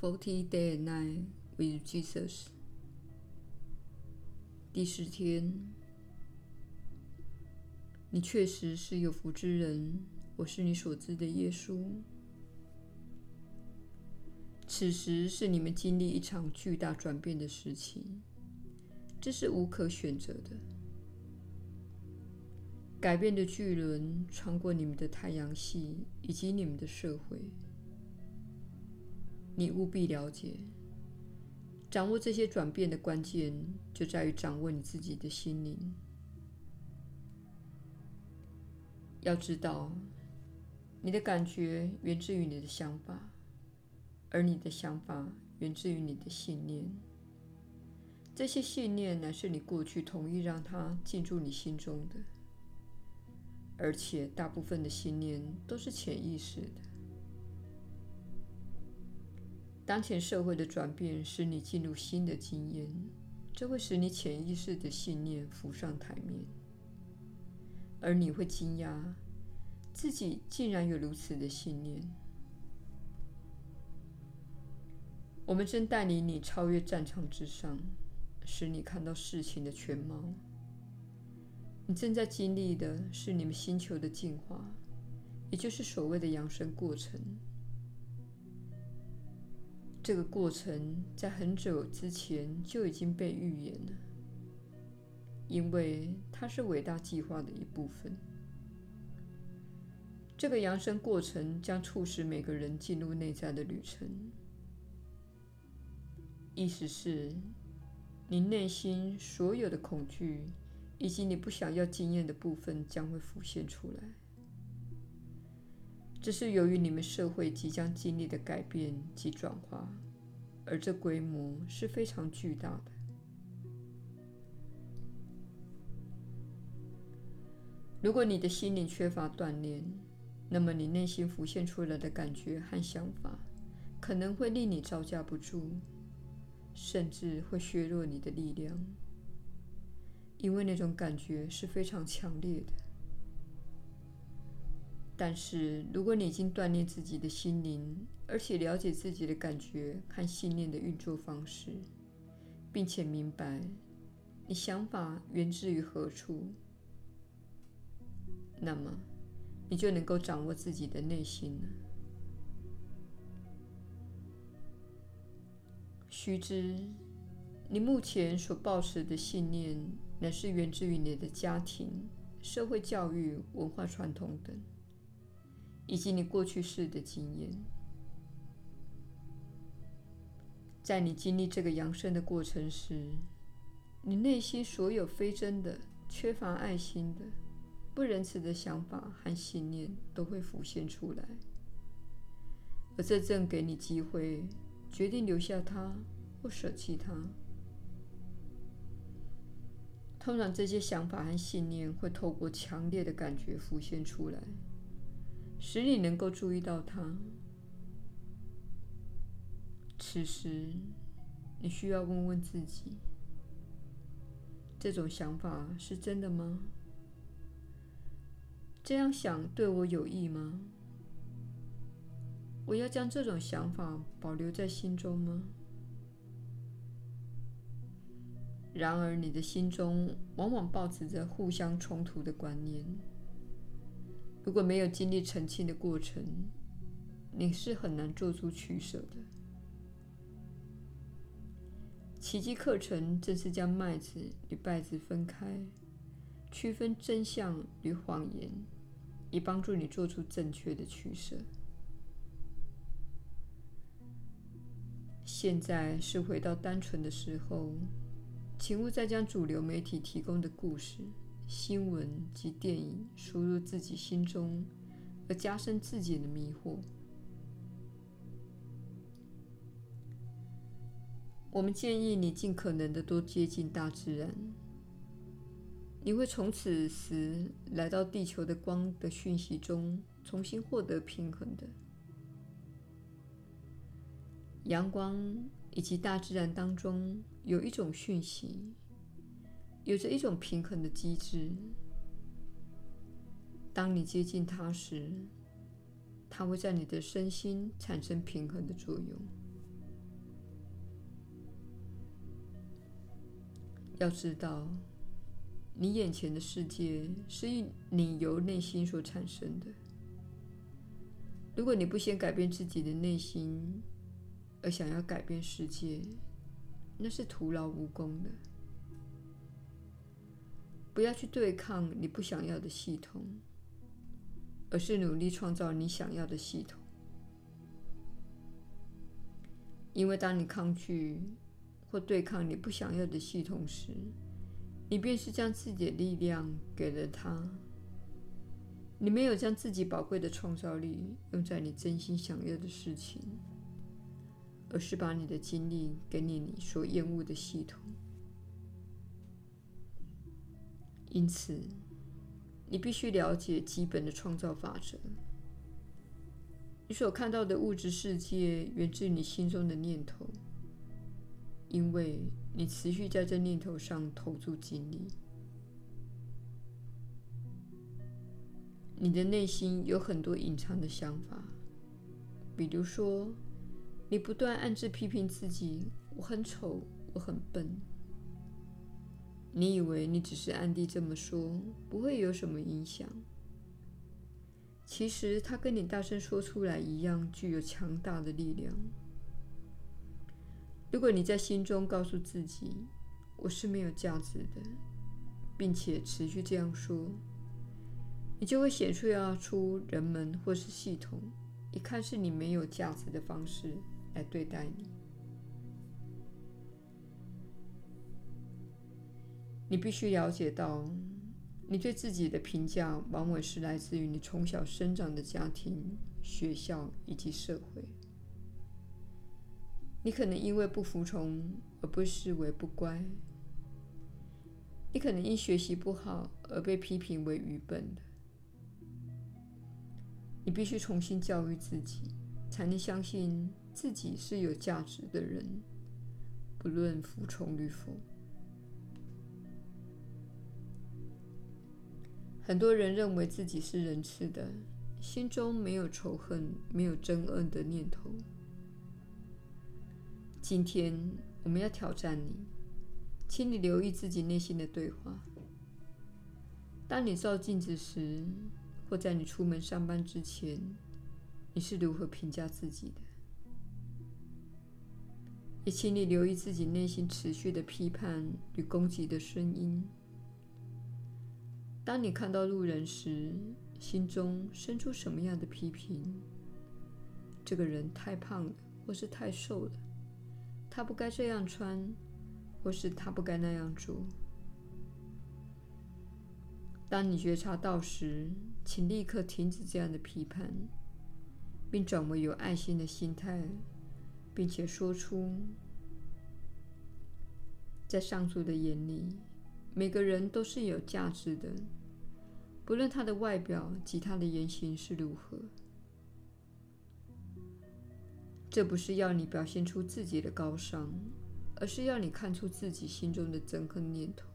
Forty Day and Night with Jesus。第十天，你确实是有福之人。我是你所知的耶稣。此时是你们经历一场巨大转变的时期，这是无可选择的。改变的巨轮穿过你们的太阳系以及你们的社会。你务必了解，掌握这些转变的关键就在于掌握你自己的心灵。要知道，你的感觉源自于你的想法，而你的想法源自于你的信念。这些信念乃是你过去同意让它进入你心中的，而且大部分的信念都是潜意识的。当前社会的转变使你进入新的经验，这会使你潜意识的信念浮上台面，而你会惊讶自己竟然有如此的信念。我们正带领你超越战场之上，使你看到事情的全貌。你正在经历的是你们星球的进化，也就是所谓的养生过程。这个过程在很久之前就已经被预言了，因为它是伟大计划的一部分。这个扬升过程将促使每个人进入内在的旅程，意思是，你内心所有的恐惧以及你不想要经验的部分将会浮现出来。这是由于你们社会即将经历的改变及转化，而这规模是非常巨大的。如果你的心灵缺乏锻炼，那么你内心浮现出来的感觉和想法可能会令你招架不住，甚至会削弱你的力量，因为那种感觉是非常强烈的。但是，如果你已经锻炼自己的心灵，而且了解自己的感觉和信念的运作方式，并且明白你想法源自于何处，那么你就能够掌握自己的内心了。须知，你目前所抱持的信念，乃是源自于你的家庭、社会教育、文化传统等。以及你过去世的经验，在你经历这个扬升的过程时，你内心所有非真的、缺乏爱心的、不仁慈的想法和信念都会浮现出来，而这正给你机会决定留下它或舍弃它。通常，这些想法和信念会透过强烈的感觉浮现出来。使你能够注意到它。此时，你需要问问自己：这种想法是真的吗？这样想对我有益吗？我要将这种想法保留在心中吗？然而，你的心中往往抱持着互相冲突的观念。如果没有经历澄清的过程，你是很难做出取舍的。奇迹课程正是将麦子与稗子分开，区分真相与谎言，以帮助你做出正确的取舍。现在是回到单纯的时候，请勿再将主流媒体提供的故事。新闻及电影输入自己心中，而加深自己的迷惑。我们建议你尽可能的多接近大自然，你会从此时来到地球的光的讯息中，重新获得平衡的。阳光以及大自然当中有一种讯息。有着一种平衡的机制。当你接近它时，它会在你的身心产生平衡的作用。要知道，你眼前的世界是你由内心所产生的。如果你不先改变自己的内心，而想要改变世界，那是徒劳无功的。不要去对抗你不想要的系统，而是努力创造你想要的系统。因为当你抗拒或对抗你不想要的系统时，你便是将自己的力量给了它。你没有将自己宝贵的创造力用在你真心想要的事情，而是把你的精力给你你所厌恶的系统。因此，你必须了解基本的创造法则。你所看到的物质世界源自你心中的念头，因为你持续在这念头上投注精力。你的内心有很多隐藏的想法，比如说，你不断暗自批评自己：“我很丑，我很笨。”你以为你只是暗地这么说，不会有什么影响。其实，它跟你大声说出来一样，具有强大的力量。如果你在心中告诉自己：“我是没有价值的”，并且持续这样说。你就会显出要出人们或是系统，一看是你没有价值的方式来对待你。你必须了解到，你对自己的评价往往是来自于你从小生长的家庭、学校以及社会。你可能因为不服从而被视为不乖，你可能因学习不好而被批评为愚笨的。你必须重新教育自己，才能相信自己是有价值的人，不论服从与否。很多人认为自己是仁慈的，心中没有仇恨、没有憎恶的念头。今天我们要挑战你，请你留意自己内心的对话。当你照镜子时，或在你出门上班之前，你是如何评价自己的？也请你留意自己内心持续的批判与攻击的声音。当你看到路人时，心中生出什么样的批评？这个人太胖了，或是太瘦了；他不该这样穿，或是他不该那样做。当你觉察到时，请立刻停止这样的批判，并转为有爱心的心态，并且说出：在上主的眼里，每个人都是有价值的，不论他的外表及他的言行是如何。这不是要你表现出自己的高尚，而是要你看出自己心中的憎恨念头。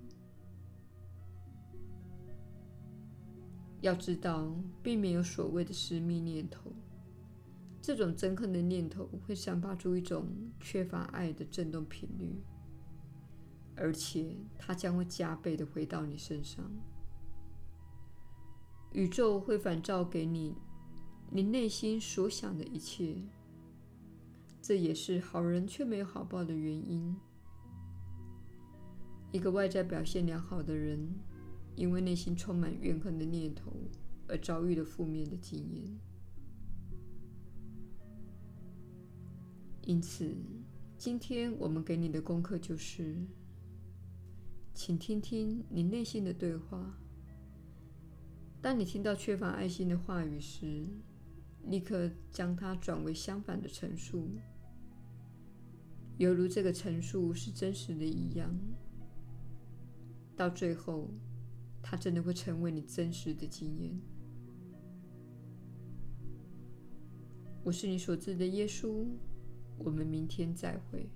要知道，并没有所谓的私密念头。这种憎恨的念头会散发出一种缺乏爱的振动频率，而且它将会加倍的回到你身上。宇宙会反照给你你内心所想的一切。这也是好人却没有好报的原因。一个外在表现良好的人，因为内心充满怨恨的念头而遭遇了负面的经验，因此，今天我们给你的功课就是，请听听你内心的对话。当你听到缺乏爱心的话语时，立刻将它转为相反的陈述，犹如这个陈述是真实的一样。到最后，它真的会成为你真实的经验。我是你所知的耶稣，我们明天再会。